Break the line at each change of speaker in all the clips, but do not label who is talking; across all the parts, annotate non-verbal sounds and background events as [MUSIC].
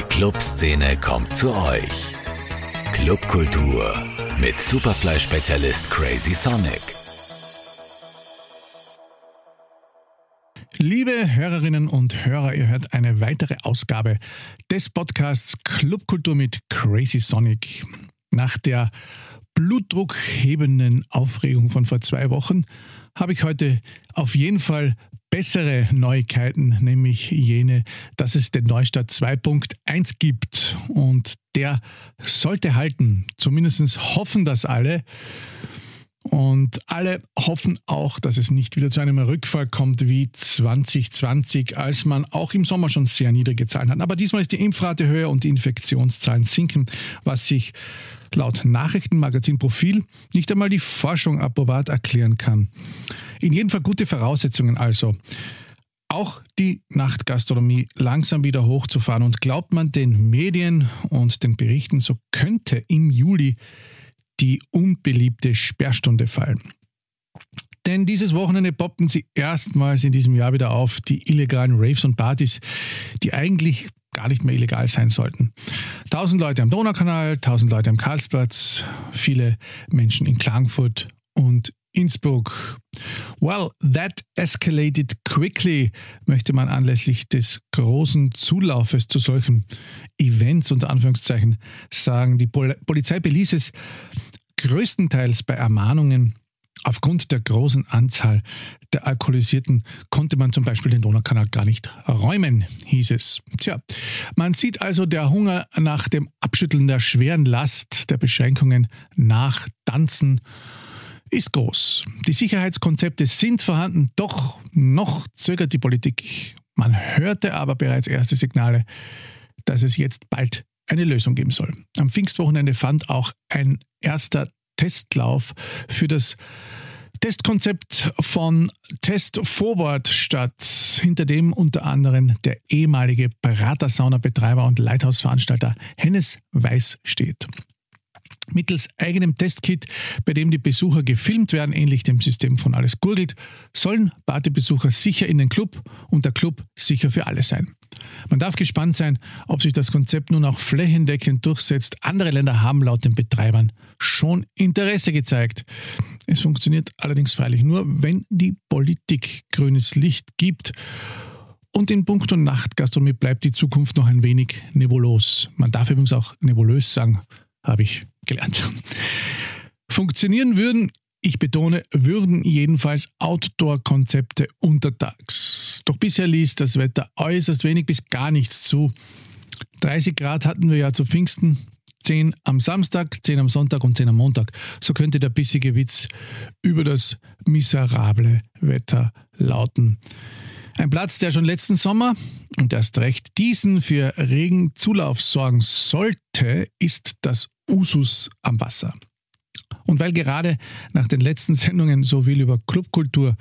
Die Clubszene kommt zu euch. Clubkultur mit Superfly-Spezialist Crazy Sonic.
Liebe Hörerinnen und Hörer, ihr hört eine weitere Ausgabe des Podcasts Clubkultur mit Crazy Sonic. Nach der blutdruckhebenden Aufregung von vor zwei Wochen habe ich heute auf jeden Fall bessere Neuigkeiten, nämlich jene, dass es den Neustart 2.1 gibt. Und der sollte halten. Zumindest hoffen das alle. Und alle hoffen auch, dass es nicht wieder zu einem Rückfall kommt wie 2020, als man auch im Sommer schon sehr niedrige Zahlen hat. Aber diesmal ist die Impfrate höher und die Infektionszahlen sinken, was sich laut Nachrichtenmagazin Profil nicht einmal die Forschung approbat erklären kann. In jedem Fall gute Voraussetzungen also. Auch die Nachtgastronomie langsam wieder hochzufahren. Und glaubt man den Medien und den Berichten, so könnte im Juli die unbeliebte Sperrstunde fallen. Denn dieses Wochenende poppten sie erstmals in diesem Jahr wieder auf, die illegalen Raves und Partys, die eigentlich gar nicht mehr illegal sein sollten. Tausend Leute am Donaukanal, tausend Leute am Karlsplatz, viele Menschen in Klagenfurt und Innsbruck. Well, that escalated quickly, möchte man anlässlich des großen Zulaufes zu solchen Events unter Anführungszeichen sagen. Die Polizei beließ es größtenteils bei Ermahnungen Aufgrund der großen Anzahl der Alkoholisierten konnte man zum Beispiel den Donaukanal gar nicht räumen, hieß es. Tja, man sieht also der Hunger nach dem Abschütteln der schweren Last der Beschränkungen nach Tanzen ist groß. Die Sicherheitskonzepte sind vorhanden, doch noch zögert die Politik. Man hörte aber bereits erste Signale, dass es jetzt bald eine Lösung geben soll. Am Pfingstwochenende fand auch ein erster Testlauf für das Testkonzept von Test Forward statt, hinter dem unter anderem der ehemalige Beratersaunabetreiber und Leithausveranstalter Hennes Weiß steht. Mittels eigenem Testkit, bei dem die Besucher gefilmt werden, ähnlich dem System von Alles Gurgelt, sollen Partybesucher sicher in den Club und der Club sicher für alle sein. Man darf gespannt sein, ob sich das Konzept nun auch flächendeckend durchsetzt. Andere Länder haben laut den Betreibern schon Interesse gezeigt. Es funktioniert allerdings freilich nur, wenn die Politik grünes Licht gibt. Und in puncto Nachtgastronomie bleibt die Zukunft noch ein wenig nebulos. Man darf übrigens auch nebulös sagen, habe ich gelernt. Funktionieren würden ich betone, würden jedenfalls Outdoor-Konzepte untertags. Doch bisher ließ das Wetter äußerst wenig bis gar nichts zu. 30 Grad hatten wir ja zu Pfingsten, 10 am Samstag, 10 am Sonntag und 10 am Montag. So könnte der bissige Witz über das miserable Wetter lauten. Ein Platz, der schon letzten Sommer und erst recht diesen für Regenzulauf sorgen sollte, ist das Usus am Wasser. Und weil gerade nach den letzten Sendungen so viel über Clubkultur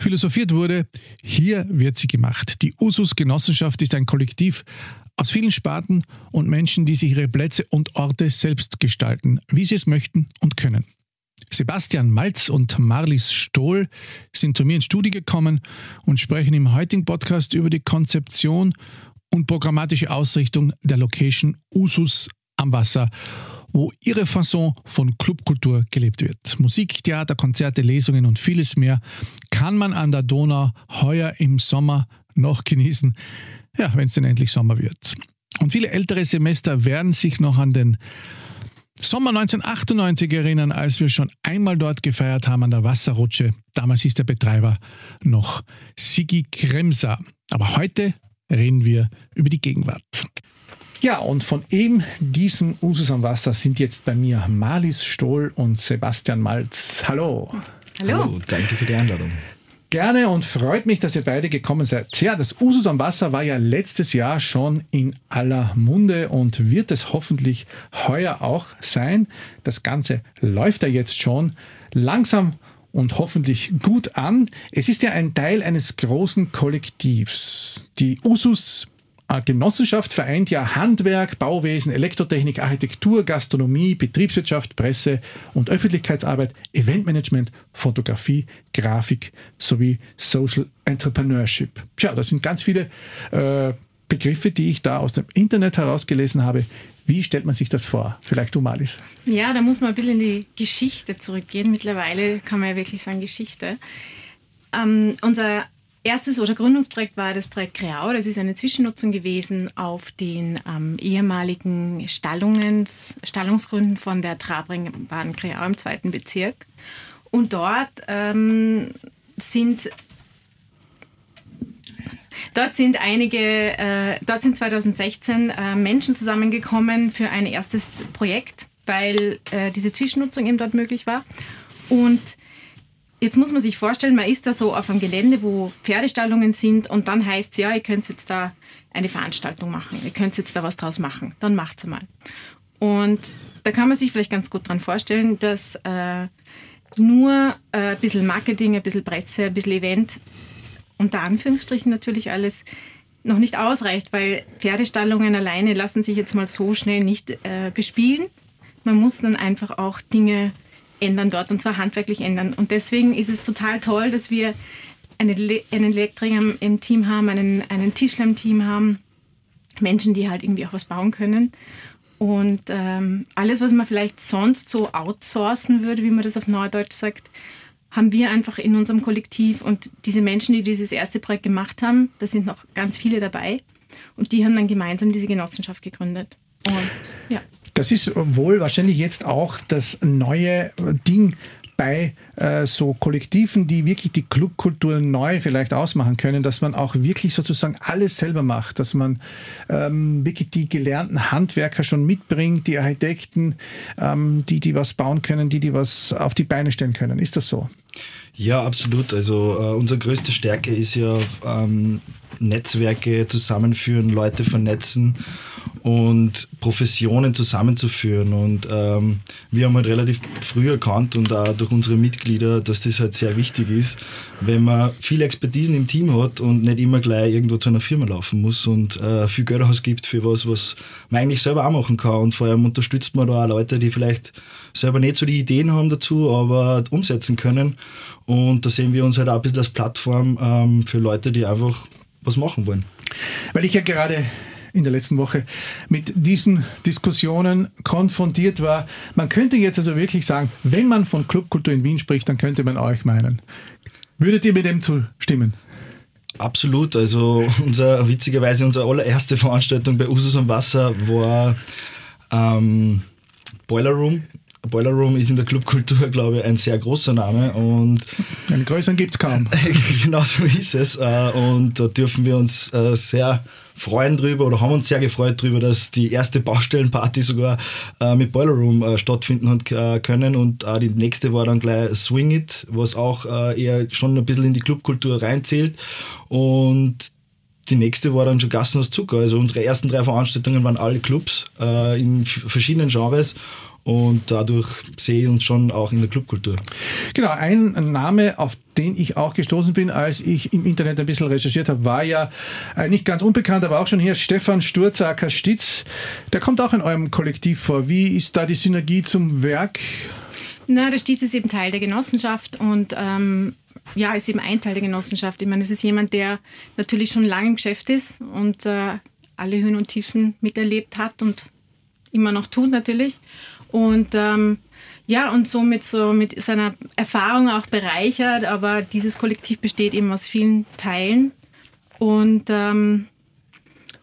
philosophiert wurde, hier wird sie gemacht. Die Usus Genossenschaft ist ein Kollektiv aus vielen Sparten und Menschen, die sich ihre Plätze und Orte selbst gestalten, wie sie es möchten und können. Sebastian Malz und Marlies Stohl sind zu mir ins Studio gekommen und sprechen im heutigen Podcast über die Konzeption und programmatische Ausrichtung der Location Usus am Wasser wo ihre Fasson von Clubkultur gelebt wird. Musik, Theater, Konzerte, Lesungen und vieles mehr kann man an der Donau heuer im Sommer noch genießen, ja, wenn es denn endlich Sommer wird. Und viele ältere Semester werden sich noch an den Sommer 1998 erinnern, als wir schon einmal dort gefeiert haben an der Wasserrutsche. Damals hieß der Betreiber noch Sigi Kremser. Aber heute reden wir über die Gegenwart. Ja, und von eben diesem Usus am Wasser sind jetzt bei mir Marlies Stohl und Sebastian Malz. Hallo.
Hallo. Hallo, danke für die Einladung.
Gerne und freut mich, dass ihr beide gekommen seid. Ja, das Usus am Wasser war ja letztes Jahr schon in aller Munde und wird es hoffentlich heuer auch sein. Das Ganze läuft ja jetzt schon langsam und hoffentlich gut an. Es ist ja ein Teil eines großen Kollektivs. Die Usus Genossenschaft vereint ja Handwerk, Bauwesen, Elektrotechnik, Architektur, Gastronomie, Betriebswirtschaft, Presse und Öffentlichkeitsarbeit, Eventmanagement, Fotografie, Grafik sowie Social Entrepreneurship. Tja, das sind ganz viele äh, Begriffe, die ich da aus dem Internet herausgelesen habe. Wie stellt man sich das vor? Vielleicht du, Malis.
Ja, da muss man ein bisschen in die Geschichte zurückgehen. Mittlerweile kann man ja wirklich sagen Geschichte. Ähm, unser erstes oder Gründungsprojekt war das Projekt Kreau. Das ist eine Zwischennutzung gewesen auf den ähm, ehemaligen Stallungens, Stallungsgründen von der Trabringbahn Kreau im zweiten Bezirk. Und dort ähm, sind Dort sind einige, äh, dort sind 2016 äh, Menschen zusammengekommen für ein erstes Projekt, weil äh, diese Zwischennutzung eben dort möglich war. Und Jetzt muss man sich vorstellen, man ist da so auf einem Gelände, wo Pferdestallungen sind und dann heißt es, ja, ihr könnt jetzt da eine Veranstaltung machen, ihr könnt jetzt da was draus machen, dann macht es mal. Und da kann man sich vielleicht ganz gut dran vorstellen, dass äh, nur äh, ein bisschen Marketing, ein bisschen Presse, ein bisschen Event, unter Anführungsstrichen natürlich alles, noch nicht ausreicht, weil Pferdestallungen alleine lassen sich jetzt mal so schnell nicht äh, bespielen. Man muss dann einfach auch Dinge ändern dort und zwar handwerklich ändern. Und deswegen ist es total toll, dass wir einen, einen Elektriker im Team haben, einen, einen Tischler im Team haben, Menschen, die halt irgendwie auch was bauen können. Und ähm, alles, was man vielleicht sonst so outsourcen würde, wie man das auf Neudeutsch sagt, haben wir einfach in unserem Kollektiv. Und diese Menschen, die dieses erste Projekt gemacht haben, da sind noch ganz viele dabei. Und die haben dann gemeinsam diese Genossenschaft gegründet. Und ja.
Das ist wohl wahrscheinlich jetzt auch das neue Ding bei äh, so Kollektiven, die wirklich die Clubkultur neu vielleicht ausmachen können, dass man auch wirklich sozusagen alles selber macht, dass man ähm, wirklich die gelernten Handwerker schon mitbringt, die Architekten, ähm, die, die was bauen können, die, die was auf die Beine stellen können. Ist das so?
Ja, absolut. Also äh, unsere größte Stärke ist ja ähm, Netzwerke zusammenführen, Leute vernetzen und Professionen zusammenzuführen. Und ähm, wir haben halt relativ früh erkannt und auch durch unsere Mitglieder, dass das halt sehr wichtig ist, wenn man viele Expertisen im Team hat und nicht immer gleich irgendwo zu einer Firma laufen muss und äh, viel Geld ausgibt für was, was man eigentlich selber auch machen kann. Und vor allem unterstützt man da auch Leute, die vielleicht selber nicht so die Ideen haben dazu, aber umsetzen können. Und da sehen wir uns halt auch ein bisschen als Plattform ähm, für Leute, die einfach was machen wollen.
Weil ich ja gerade in der letzten Woche mit diesen Diskussionen konfrontiert war. Man könnte jetzt also wirklich sagen, wenn man von Clubkultur in Wien spricht, dann könnte man euch meinen. Würdet ihr mit dem zustimmen?
Absolut. Also unser, witzigerweise unsere allererste Veranstaltung bei Usus am Wasser war ähm, Boiler Room Boiler Room ist in der Clubkultur, glaube ich, ein sehr großer Name und [LAUGHS]
einen größeren gibt es kaum. [LAUGHS]
genau so ist es. Äh, und da dürfen wir uns äh, sehr freuen drüber oder haben uns sehr gefreut drüber, dass die erste Baustellenparty sogar äh, mit Boiler Room stattfinden hat können und die nächste war dann gleich Swing It, was auch eher schon ein bisschen in die Clubkultur reinzählt und die nächste war dann schon Gassen aus Zucker. Also unsere ersten drei Veranstaltungen waren alle Clubs in verschiedenen Genres und dadurch sehe ich uns schon auch in der Clubkultur.
Genau, ein Name, auf den ich auch gestoßen bin, als ich im Internet ein bisschen recherchiert habe, war ja äh, nicht ganz unbekannt, aber auch schon hier Stefan Sturzacker Stitz. Der kommt auch in eurem Kollektiv vor. Wie ist da die Synergie zum Werk?
Na, der Stitz ist eben Teil der Genossenschaft und ähm, ja, ist eben ein Teil der Genossenschaft. Ich meine, es ist jemand, der natürlich schon lange im Geschäft ist und äh, alle Höhen und Tiefen miterlebt hat und immer noch tut natürlich. Und ähm, ja, und somit so mit seiner Erfahrung auch bereichert, aber dieses Kollektiv besteht eben aus vielen Teilen. Und ähm,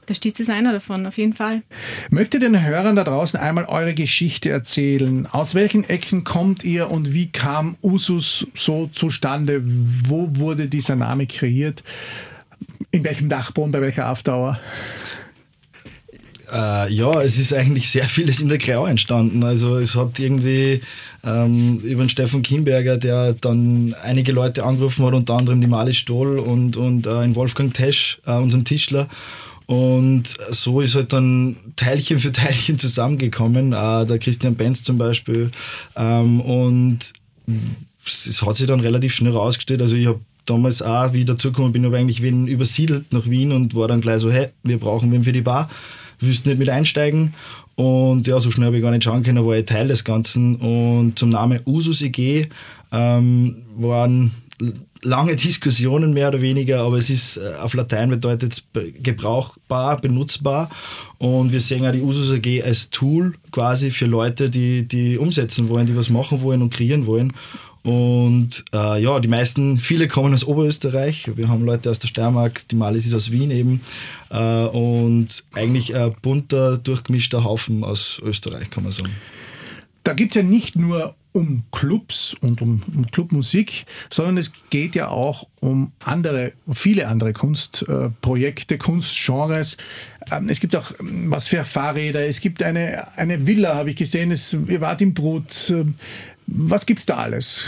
der Stitz ist einer davon, auf jeden Fall.
Möchtet den Hörern da draußen einmal eure Geschichte erzählen? Aus welchen Ecken kommt ihr und wie kam Usus so zustande? Wo wurde dieser Name kreiert? In welchem Dachboden, bei welcher Aufdauer?
Äh, ja, es ist eigentlich sehr vieles in der Grau entstanden. Also es hat irgendwie ähm, über den Stefan Kimberger, der dann einige Leute angerufen hat, unter anderem die Mali Stoll und, und äh, in Wolfgang Tesch, äh, unseren Tischler. Und so ist halt dann Teilchen für Teilchen zusammengekommen, äh, der Christian Benz zum Beispiel. Ähm, und es hat sich dann relativ schnell rausgestellt. Also ich habe damals auch, wie ich dazugekommen bin, aber eigentlich wen übersiedelt nach Wien und war dann gleich so, hey, wir brauchen wen für die Bar willst nicht mit einsteigen. Und ja, so schnell habe ich gar nicht schauen können, war ich Teil des Ganzen. Und zum Namen Usus EG ähm, waren lange Diskussionen mehr oder weniger, aber es ist äh, auf Latein bedeutet gebrauchbar, benutzbar und wir sehen ja die Usus AG als Tool quasi für Leute, die, die umsetzen wollen, die was machen wollen und kreieren wollen. Und äh, ja, die meisten, viele kommen aus Oberösterreich. Wir haben Leute aus der Steiermark, die Malis ist aus Wien eben. Äh, und eigentlich ein bunter, durchgemischter Haufen aus Österreich, kann man sagen.
Da gibt es ja nicht nur um Clubs und um, um, Clubmusik, sondern es geht ja auch um andere, viele andere Kunstprojekte, äh, Kunstgenres. Ähm, es gibt auch was für Fahrräder, es gibt eine, eine Villa, habe ich gesehen, es, ihr wart im Brut. Ähm, was gibt es da alles?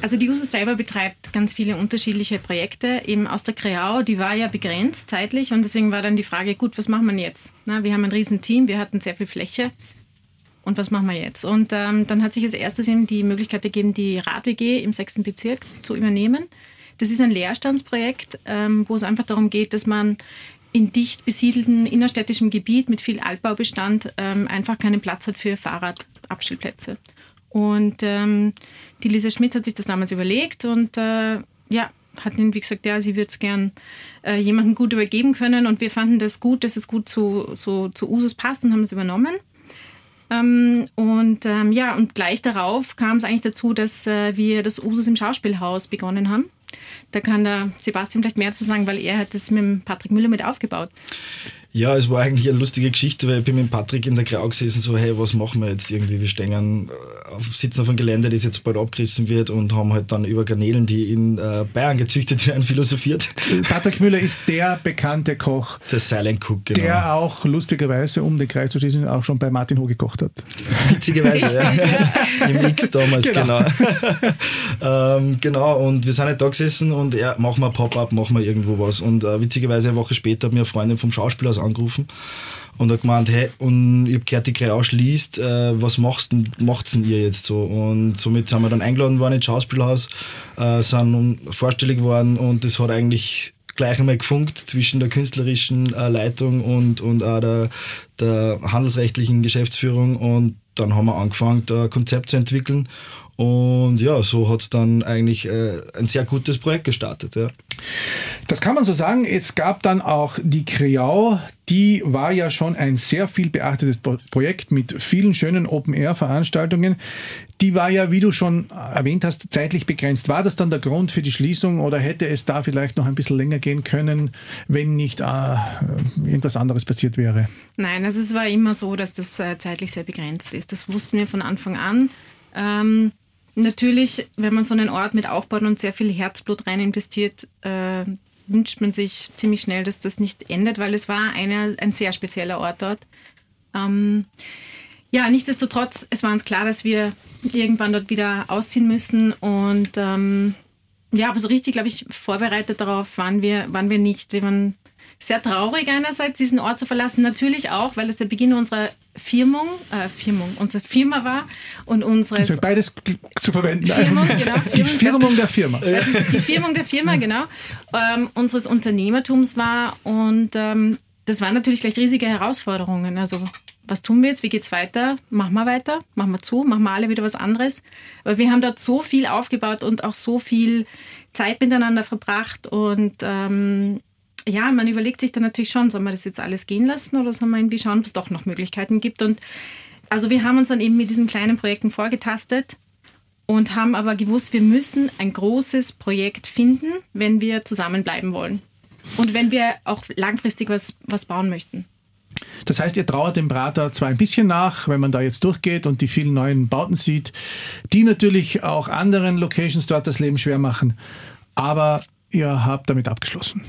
Also die USO selber betreibt ganz viele unterschiedliche Projekte. Eben aus der Kreau, die war ja begrenzt zeitlich und deswegen war dann die Frage, gut, was machen wir jetzt? Na, wir haben ein Riesenteam, wir hatten sehr viel Fläche und was machen wir jetzt? Und ähm, dann hat sich als erstes eben die Möglichkeit gegeben, die Rad-WG im sechsten Bezirk zu übernehmen. Das ist ein Leerstandsprojekt, ähm, wo es einfach darum geht, dass man in dicht besiedeltem innerstädtischem Gebiet mit viel Altbaubestand ähm, einfach keinen Platz hat für Fahrradabstellplätze. Und ähm, die Lisa Schmidt hat sich das damals überlegt und äh, ja, hat ihnen, wie gesagt, ja, sie würde es gern äh, jemandem gut übergeben können und wir fanden das gut, dass es gut zu, zu, zu Usus passt und haben es übernommen. Ähm, und ähm, ja, und gleich darauf kam es eigentlich dazu, dass äh, wir das Usus im Schauspielhaus begonnen haben. Da kann der Sebastian vielleicht mehr zu sagen, weil er hat das mit Patrick Müller mit aufgebaut.
Ja, es war eigentlich eine lustige Geschichte, weil ich bin mit Patrick in der Grau gesessen, so, hey, was machen wir jetzt irgendwie? Wir stehen auf, sitzen auf einem Gelände, das jetzt bald abgerissen wird und haben halt dann über Garnelen, die in äh, Bayern gezüchtet werden, [LAUGHS] philosophiert.
Patrick Müller ist der bekannte Koch.
Der Silent Cook,
genau. Der auch lustigerweise, um den Kreis zu schließen, auch schon bei Martin Ho gekocht hat.
Witzigerweise, ja. [LAUGHS] Im Mix damals, genau. Genau. [LAUGHS] ähm, genau, und wir sind halt da gesessen und er, machen wir Pop-Up, machen wir irgendwo was. Und äh, witzigerweise eine Woche später hat mir eine Freundin vom Schauspielhaus angerufen und hat gemeint, hey, und ich habe gehört, die Kreau schließt, äh, was macht's denn, macht's denn ihr jetzt so? Und somit sind wir dann eingeladen worden ins Schauspielhaus, äh, sind vorstellig geworden und das hat eigentlich gleich einmal gefunkt zwischen der künstlerischen äh, Leitung und, und auch der, der handelsrechtlichen Geschäftsführung und dann haben wir angefangen, ein Konzept zu entwickeln und ja, so hat es dann eigentlich äh, ein sehr gutes Projekt gestartet. Ja.
Das kann man so sagen. Es gab dann auch die Kreau. Die war ja schon ein sehr viel beachtetes Projekt mit vielen schönen Open-Air-Veranstaltungen. Die war ja, wie du schon erwähnt hast, zeitlich begrenzt. War das dann der Grund für die Schließung oder hätte es da vielleicht noch ein bisschen länger gehen können, wenn nicht äh, irgendwas anderes passiert wäre?
Nein, also es war immer so, dass das äh, zeitlich sehr begrenzt ist. Das wussten wir von Anfang an. Ähm, Natürlich, wenn man so einen Ort mit aufbaut und sehr viel Herzblut rein investiert, äh, wünscht man sich ziemlich schnell, dass das nicht endet, weil es war eine, ein sehr spezieller Ort dort. Ähm, ja, nichtsdestotrotz, es war uns klar, dass wir irgendwann dort wieder ausziehen müssen und ähm, ja, aber so richtig, glaube ich, vorbereitet darauf waren wir, waren wir nicht. Wir waren sehr traurig einerseits, diesen Ort zu verlassen. Natürlich auch, weil es der Beginn unserer Firmung, äh, Firmung, unsere Firma war und unseres...
Also beides zu verwenden.
Firmung, genau. [LAUGHS]
Firmung, die Firmung der Firma. [LAUGHS]
Also die Firmung der Firma, genau. Ähm, unseres Unternehmertums war und ähm, das waren natürlich gleich riesige Herausforderungen. Also was tun wir jetzt? Wie geht es weiter? Machen wir weiter? Machen wir zu? Machen wir alle wieder was anderes? Aber wir haben dort so viel aufgebaut und auch so viel Zeit miteinander verbracht und ähm, ja, man überlegt sich dann natürlich schon, soll man das jetzt alles gehen lassen oder soll man irgendwie schauen, ob es doch noch Möglichkeiten gibt. Und also wir haben uns dann eben mit diesen kleinen Projekten vorgetastet und haben aber gewusst, wir müssen ein großes Projekt finden, wenn wir zusammenbleiben wollen. Und wenn wir auch langfristig was, was bauen möchten.
Das heißt, ihr trauert dem Prater zwar ein bisschen nach, wenn man da jetzt durchgeht und die vielen neuen Bauten sieht, die natürlich auch anderen Locations dort das Leben schwer machen, aber ihr habt damit abgeschlossen.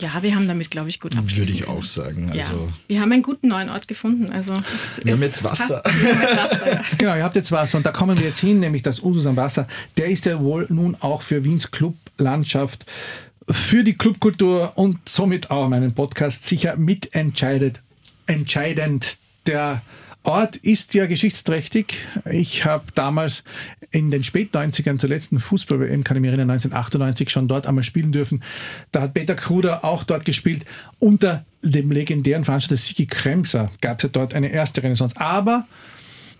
Ja, wir haben damit, glaube ich, gut abschließen
Würde ich auch sagen. Also
ja. Wir haben einen guten neuen Ort gefunden. Also es,
wir, haben jetzt Wasser.
Wir haben jetzt Wasser. Ja. [LAUGHS]
genau, ihr habt jetzt Wasser und da kommen wir jetzt hin, nämlich das Usus am Wasser. Der ist ja wohl nun auch für Wiens Clublandschaft, für die Clubkultur und somit auch meinen Podcast sicher mitentscheidet, entscheidend. Der Ort ist ja geschichtsträchtig. Ich habe damals in den Spät-90ern zur letzten Fußball-WM, kann ich mich erinnern, 1998 schon dort einmal spielen dürfen. Da hat Peter Kruder auch dort gespielt. Unter dem legendären Veranstalter Sigi Kremser gab es ja dort eine erste Renaissance. Aber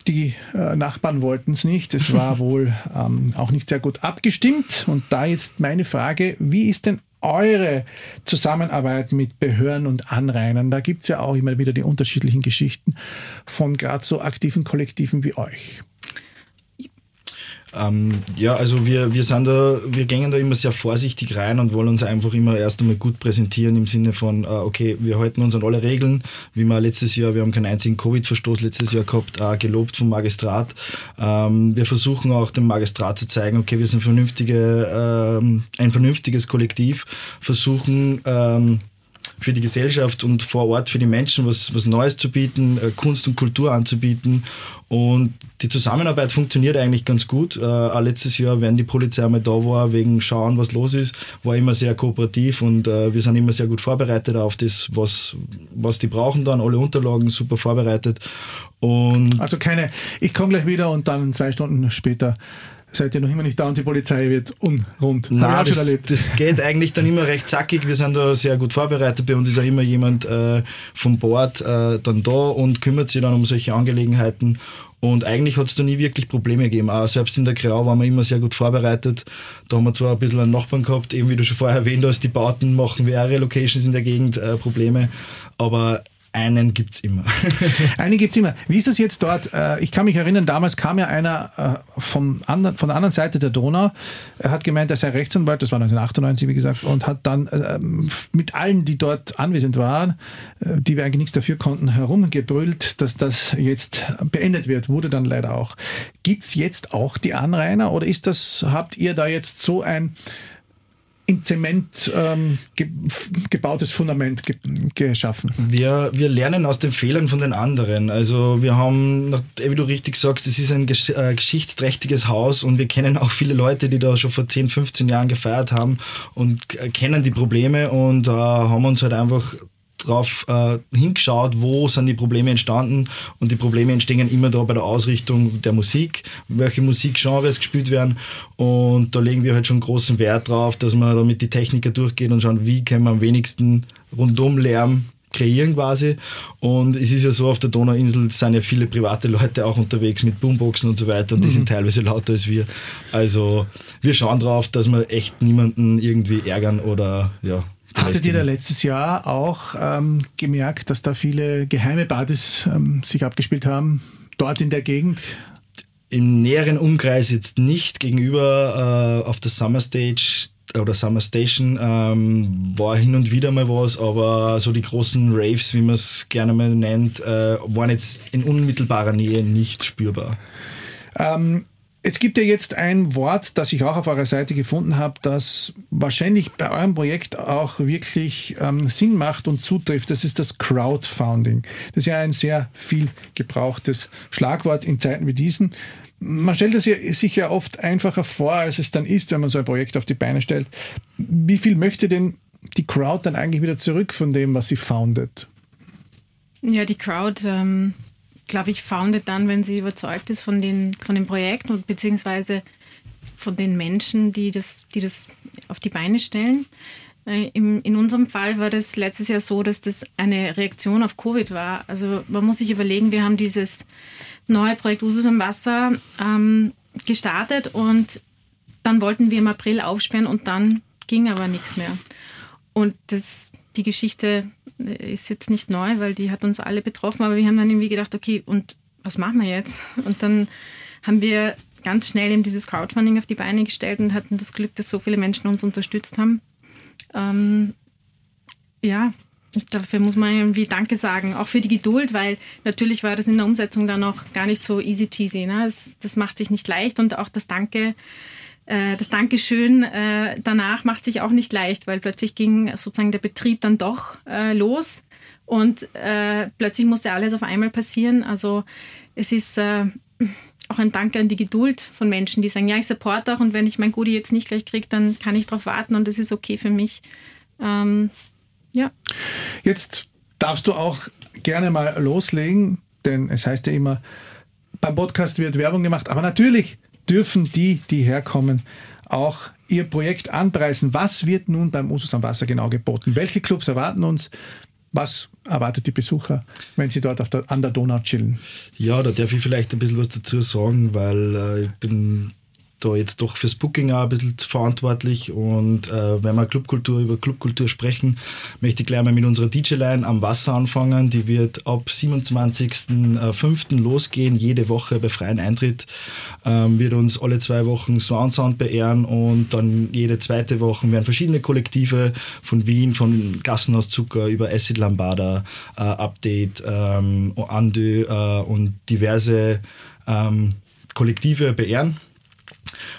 die äh, Nachbarn wollten es nicht. Es war [LAUGHS] wohl ähm, auch nicht sehr gut abgestimmt. Und da jetzt meine Frage, wie ist denn eure Zusammenarbeit mit Behörden und Anrainern? Da gibt es ja auch immer wieder die unterschiedlichen Geschichten von gerade so aktiven Kollektiven wie euch.
Ähm, ja, also wir, wir sind da, wir gehen da immer sehr vorsichtig rein und wollen uns einfach immer erst einmal gut präsentieren im Sinne von, äh, okay, wir halten uns an alle Regeln, wie wir letztes Jahr, wir haben keinen einzigen Covid-Verstoß letztes Jahr gehabt, äh, gelobt vom Magistrat. Ähm, wir versuchen auch dem Magistrat zu zeigen, okay, wir sind vernünftige, ähm, ein vernünftiges Kollektiv, versuchen, ähm, für die Gesellschaft und vor Ort für die Menschen was, was Neues zu bieten, äh, Kunst und Kultur anzubieten. Und die Zusammenarbeit funktioniert eigentlich ganz gut. Äh, letztes Jahr, wenn die Polizei einmal da war, wegen Schauen, was los ist, war immer sehr kooperativ und äh, wir sind immer sehr gut vorbereitet auf das, was, was die brauchen dann. Alle Unterlagen super vorbereitet. Und
also keine, ich komme gleich wieder und dann zwei Stunden später seid ihr noch immer nicht da und die Polizei wird unrund.
Nein, das, das, geht eigentlich dann immer recht zackig. Wir sind da sehr gut vorbereitet. Bei uns ist auch immer jemand äh, vom Bord äh, dann da und kümmert sich dann um solche Angelegenheiten. Und eigentlich hat es da nie wirklich Probleme gegeben. Auch selbst in der Grau waren wir immer sehr gut vorbereitet. Da haben wir zwar ein bisschen einen Nachbarn gehabt, eben wie du schon vorher erwähnt hast, die Bauten machen mehrere Locations in der Gegend äh, Probleme. Aber einen gibt es immer. [LAUGHS]
Einen gibt es immer. Wie ist das jetzt dort? Äh, ich kann mich erinnern, damals kam ja einer äh, vom anderen, von der anderen Seite der Donau. Er hat gemeint, er sei Rechtsanwalt, das war 1998, wie gesagt, und hat dann ähm, mit allen, die dort anwesend waren, äh, die wir eigentlich nichts dafür konnten, herumgebrüllt, dass das jetzt beendet wird. Wurde dann leider auch. Gibt es jetzt auch die Anrainer oder ist das, habt ihr da jetzt so ein in Zement ähm, ge gebautes Fundament ge geschaffen.
Wir, wir lernen aus den Fehlern von den anderen. Also wir haben, wie du richtig sagst, es ist ein gesch äh, geschichtsträchtiges Haus und wir kennen auch viele Leute, die da schon vor 10, 15 Jahren gefeiert haben und kennen die Probleme und äh, haben uns halt einfach drauf äh, hingeschaut, wo sind die Probleme entstanden und die Probleme entstehen immer da bei der Ausrichtung der Musik, welche Musikgenres gespielt werden und da legen wir halt schon großen Wert drauf, dass man da mit die Techniker durchgehen und schauen, wie können wir am wenigsten rundum Lärm kreieren quasi. Und es ist ja so, auf der Donauinsel sind ja viele private Leute auch unterwegs mit Boomboxen und so weiter und die mhm. sind teilweise lauter als wir. Also wir schauen drauf, dass wir echt niemanden irgendwie ärgern oder ja,
Hattet ihr da letztes Jahr auch ähm, gemerkt, dass da viele geheime Partys ähm, sich abgespielt haben, dort in der Gegend?
Im näheren Umkreis jetzt nicht. Gegenüber äh, auf der Summer Stage oder Summer Station ähm, war hin und wieder mal was, aber so die großen Raves, wie man es gerne mal nennt, äh, waren jetzt in unmittelbarer Nähe nicht spürbar.
Ähm, es gibt ja jetzt ein Wort, das ich auch auf eurer Seite gefunden habe, das wahrscheinlich bei eurem Projekt auch wirklich ähm, Sinn macht und zutrifft. Das ist das Crowdfunding. Das ist ja ein sehr viel gebrauchtes Schlagwort in Zeiten wie diesen. Man stellt es sich ja oft einfacher vor, als es dann ist, wenn man so ein Projekt auf die Beine stellt. Wie viel möchte denn die Crowd dann eigentlich wieder zurück von dem, was sie foundet?
Ja, die Crowd ähm, glaube ich, foundet dann, wenn sie überzeugt ist von den, von den Projekten und beziehungsweise von den Menschen, die das, die das auf die Beine stellen. Äh, in unserem Fall war das letztes Jahr so, dass das eine Reaktion auf Covid war. Also man muss sich überlegen, wir haben dieses neue Projekt Usus am Wasser ähm, gestartet und dann wollten wir im April aufsperren und dann ging aber nichts mehr. Und das, die Geschichte ist jetzt nicht neu, weil die hat uns alle betroffen, aber wir haben dann irgendwie gedacht, okay, und was machen wir jetzt? [LAUGHS] Und dann haben wir ganz schnell eben dieses Crowdfunding auf die Beine gestellt und hatten das Glück, dass so viele Menschen uns unterstützt haben. Ähm, ja, dafür muss man irgendwie Danke sagen, auch für die Geduld, weil natürlich war das in der Umsetzung dann auch gar nicht so easy cheesy. Ne? Das, das macht sich nicht leicht und auch das Danke äh, das Dankeschön äh, danach macht sich auch nicht leicht, weil plötzlich ging sozusagen der Betrieb dann doch äh, los und plötzlich musste alles auf einmal passieren. Also es ist auch ein Dank an die Geduld von Menschen, die sagen, ja, ich supporte auch und wenn ich mein Goodie jetzt nicht gleich kriege, dann kann ich darauf warten und das ist okay für mich. Ähm, ja.
Jetzt darfst du auch gerne mal loslegen, denn es heißt ja immer, beim Podcast wird Werbung gemacht, aber natürlich dürfen die, die herkommen, auch ihr Projekt anpreisen. Was wird nun beim Usus am Wasser genau geboten? Welche Clubs erwarten uns? Was erwartet die Besucher, wenn sie dort der, an der Donau chillen?
Ja, da darf ich vielleicht ein bisschen was dazu sagen, weil äh, ich bin da jetzt doch fürs Booking auch ein bisschen verantwortlich und äh, wenn wir Clubkultur über Clubkultur sprechen, möchte ich gleich mal mit unserer DJ-Line am Wasser anfangen. Die wird ab 27.05. losgehen, jede Woche bei freien Eintritt. Ähm, wird uns alle zwei Wochen Swan Sound beehren und dann jede zweite Woche werden verschiedene Kollektive von Wien, von Gassenhaus Zucker über Acid Lambada, äh, Update, ähm, Andö äh, und diverse ähm, Kollektive beehren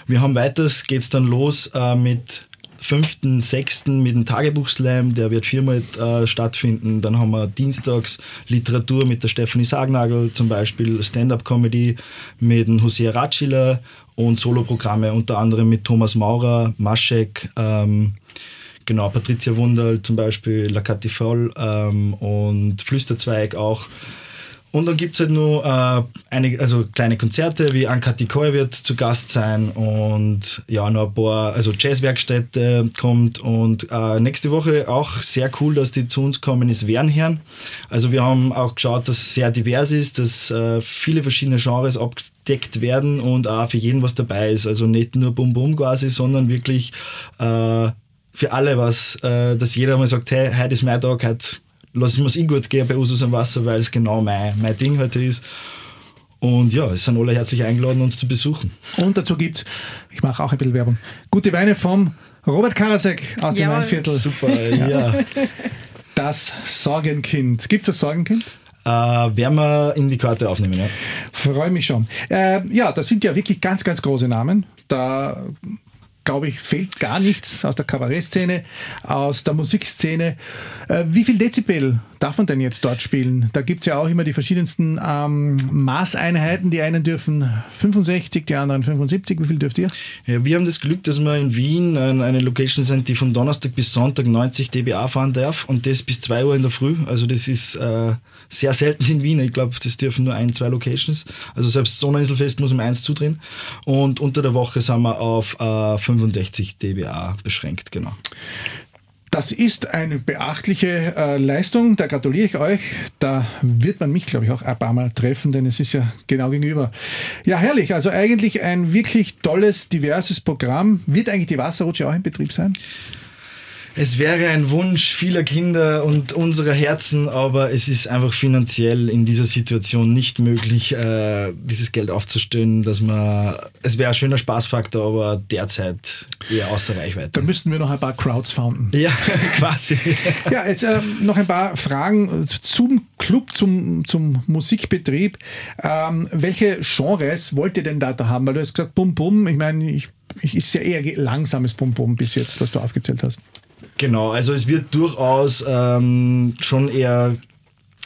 wir haben weiters, geht es dann los äh, mit 5.6. mit dem Tagebuchslam, der wird viermal äh, stattfinden. Dann haben wir dienstags Literatur mit der Stefanie Sagnagel, zum Beispiel Stand-up-Comedy mit dem Hosea Ratschiller und Soloprogramme unter anderem mit Thomas Maurer, Maschek, ähm, genau, Patricia Wunderl zum Beispiel, La Catifol ähm, und Flüsterzweig auch. Und dann gibt es halt nur äh, einige, also kleine Konzerte, wie Anka Tikoi wird zu Gast sein und ja, noch ein paar, also Jazzwerkstätte kommt und äh, nächste Woche auch sehr cool, dass die zu uns kommen, ist Wernherrn. Also wir haben auch geschaut, dass es sehr divers ist, dass äh, viele verschiedene Genres abgedeckt werden und auch für jeden was dabei ist. Also nicht nur Bum Bum quasi, sondern wirklich äh, für alle was, äh, dass jeder mal sagt, hey, heute ist mein Tag, heute lasse ich mir es eh gut gehen bei Usus am Wasser, weil es genau mein, mein Ding heute ist. Und ja, es sind alle herzlich eingeladen, uns zu besuchen.
Und dazu gibt es, ich mache auch ein bisschen Werbung, gute Weine vom Robert Karasek aus dem Weinviertel.
Super, [LAUGHS] ja.
Das Sorgenkind. Gibt es das Sorgenkind?
Äh, werden wir in die Karte aufnehmen, ja.
Freue mich schon. Äh, ja, das sind ja wirklich ganz, ganz große Namen. Da glaube ich, fehlt gar nichts aus der Kabarettszene, aus der Musikszene. Äh, wie viel Dezibel darf man denn jetzt dort spielen? Da gibt es ja auch immer die verschiedensten ähm, Maßeinheiten. Die einen dürfen 65, die anderen 75. Wie viel dürft ihr?
Ja, wir haben das Glück, dass wir in Wien eine Location sind, die von Donnerstag bis Sonntag 90 dBA fahren darf und das bis 2 Uhr in der Früh. Also das ist äh, sehr selten in Wien. Ich glaube, das dürfen nur ein, zwei Locations. Also selbst Sonnerinselfest muss um eins zudrehen. Und unter der Woche sind wir auf äh, 65 dBA beschränkt, genau.
Das ist eine beachtliche äh, Leistung, da gratuliere ich euch. Da wird man mich, glaube ich, auch ein paar Mal treffen, denn es ist ja genau gegenüber. Ja, herrlich. Also eigentlich ein wirklich tolles, diverses Programm. Wird eigentlich die Wasserrutsche auch in Betrieb sein?
Es wäre ein Wunsch vieler Kinder und unserer Herzen, aber es ist einfach finanziell in dieser Situation nicht möglich, äh, dieses Geld aufzustellen, dass man, es wäre ein schöner Spaßfaktor, aber derzeit eher außer Reichweite.
Dann müssten wir noch ein paar Crowds founden.
Ja, [LAUGHS] quasi.
ja, jetzt äh, noch ein paar Fragen zum Club, zum, zum Musikbetrieb. Ähm, welche Genres wollt ihr denn da, da haben? Weil du hast gesagt, Bum Bum, ich meine, ich, ich ist ja eher langsames Bum Bum bis jetzt, was du aufgezählt hast.
Genau, also es wird durchaus ähm, schon eher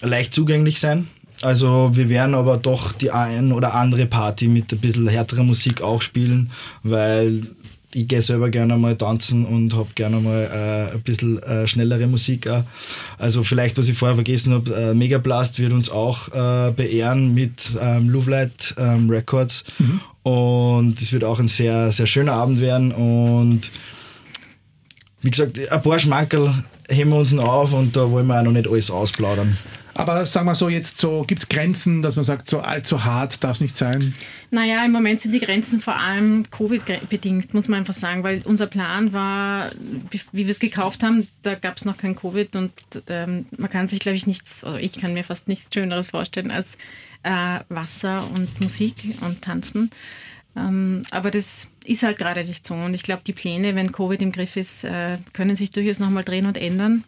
leicht zugänglich sein. Also wir werden aber doch die ein oder andere Party mit ein bisschen härterer Musik auch spielen, weil ich gehe selber gerne mal tanzen und habe gerne mal äh, ein bisschen äh, schnellere Musik. Auch. Also vielleicht, was ich vorher vergessen habe, äh, Megablast wird uns auch äh, beehren mit ähm, Lovelight ähm, Records. Mhm. Und es wird auch ein sehr, sehr schöner Abend werden und wie gesagt, ein paar Schmankerl heben wir uns noch auf und da wollen wir auch noch nicht alles ausplaudern.
Aber sagen wir so, jetzt so, gibt es Grenzen, dass man sagt, so allzu hart darf es nicht sein?
Naja, im Moment sind die Grenzen vor allem Covid-bedingt, muss man einfach sagen, weil unser Plan war, wie, wie wir es gekauft haben, da gab es noch kein Covid und ähm, man kann sich, glaube ich, nichts, oder ich kann mir fast nichts Schöneres vorstellen als äh, Wasser und Musik und Tanzen. Ähm, aber das ist halt gerade nicht so. Und ich glaube, die Pläne, wenn Covid im Griff ist, äh, können sich durchaus nochmal drehen und ändern.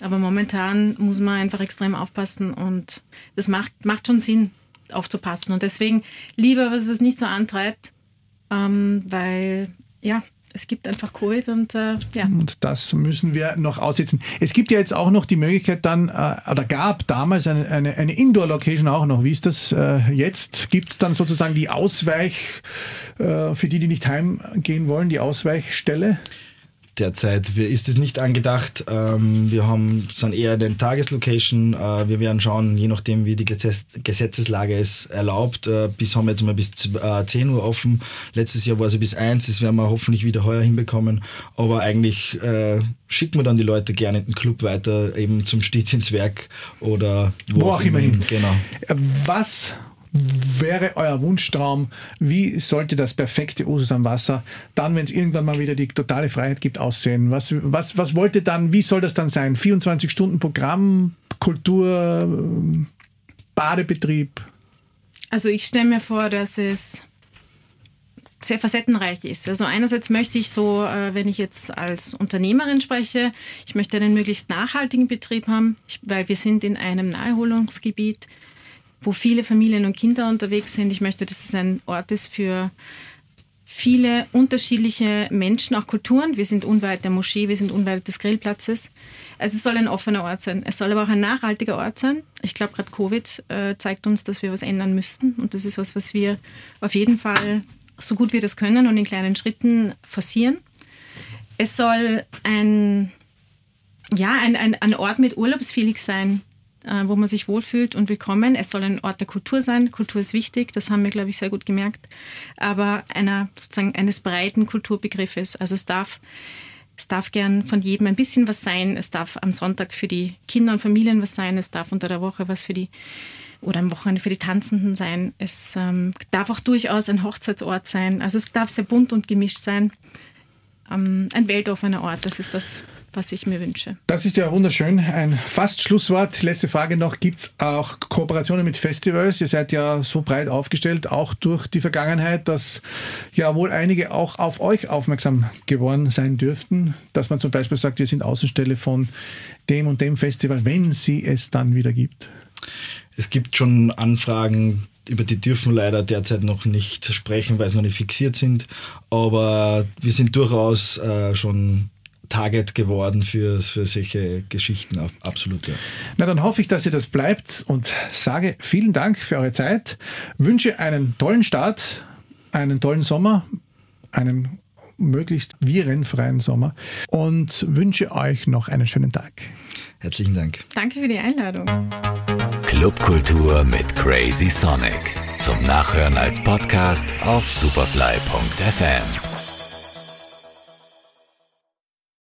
Aber momentan muss man einfach extrem aufpassen und das macht, macht schon Sinn, aufzupassen. Und deswegen lieber was, was nicht so antreibt, ähm, weil ja, es gibt einfach Covid und äh, ja.
Und das müssen wir noch aussitzen. Es gibt ja jetzt auch noch die Möglichkeit dann, äh, oder gab damals eine, eine, eine Indoor-Location auch noch. Wie ist das äh, jetzt? Gibt es dann sozusagen die Ausweich, äh, für die, die nicht heimgehen wollen, die Ausweichstelle?
Derzeit ist es nicht angedacht. Ähm, wir haben, sind eher eine Tageslocation. Äh, wir werden schauen, je nachdem, wie die Gesetzeslage es erlaubt. Äh, bis haben wir jetzt mal bis 10 Uhr offen. Letztes Jahr war sie bis 1. Das werden wir hoffentlich wieder heuer hinbekommen. Aber eigentlich äh, schicken wir dann die Leute gerne in den Club weiter, eben zum Stets ins Werk oder wo, wo auch, immer hin.
Genau. Was wäre euer Wunschtraum? Wie sollte das perfekte Usus am Wasser dann, wenn es irgendwann mal wieder die totale Freiheit gibt, aussehen? Was, was, was wollte dann, wie soll das dann sein? 24 Stunden Programm, Kultur, Badebetrieb?
Also ich stelle mir vor, dass es sehr facettenreich ist. Also einerseits möchte ich so, äh, wenn ich jetzt als Unternehmerin spreche, ich möchte einen möglichst nachhaltigen Betrieb haben, weil wir sind in einem Naherholungsgebiet wo viele Familien und Kinder unterwegs sind. Ich möchte, dass es ein Ort ist für viele unterschiedliche Menschen, auch Kulturen. Wir sind unweit der Moschee, wir sind unweit des Grillplatzes. Also es soll ein offener Ort sein. Es soll aber auch ein nachhaltiger Ort sein. Ich glaube, gerade Covid äh, zeigt uns, dass wir was ändern müssten. Und das ist was, was wir auf jeden Fall so gut wir das können und in kleinen Schritten forcieren. Es soll ein, ja, ein, ein, ein Ort mit Urlaubsfeeling sein wo man sich wohlfühlt und willkommen. Es soll ein Ort der Kultur sein. Kultur ist wichtig, das haben wir, glaube ich, sehr gut gemerkt. Aber einer, sozusagen eines breiten Kulturbegriffes. Also es darf, es darf gern von jedem ein bisschen was sein. Es darf am Sonntag für die Kinder und Familien was sein. Es darf unter der Woche was für die oder am Wochenende für die Tanzenden sein. Es ähm, darf auch durchaus ein Hochzeitsort sein. Also es darf sehr bunt und gemischt sein. Ähm, ein weltoffener Ort, das ist das, was ich mir wünsche.
Das ist ja wunderschön. Ein fast Schlusswort. Letzte Frage noch. Gibt es auch Kooperationen mit Festivals? Ihr seid ja so breit aufgestellt, auch durch die Vergangenheit, dass ja wohl einige auch auf euch aufmerksam geworden sein dürften. Dass man zum Beispiel sagt, wir sind Außenstelle von dem und dem Festival, wenn sie es dann wieder gibt.
Es gibt schon Anfragen, über die dürfen wir leider derzeit noch nicht sprechen, weil sie noch nicht fixiert sind. Aber wir sind durchaus äh, schon Target geworden für, für solche Geschichten, absolut. Ja.
Na, dann hoffe ich, dass ihr das bleibt und sage vielen Dank für eure Zeit. Wünsche einen tollen Start, einen tollen Sommer, einen möglichst virenfreien Sommer und wünsche euch noch einen schönen Tag.
Herzlichen Dank.
Danke für die Einladung.
Clubkultur mit Crazy Sonic. Zum Nachhören als Podcast auf superfly.fm.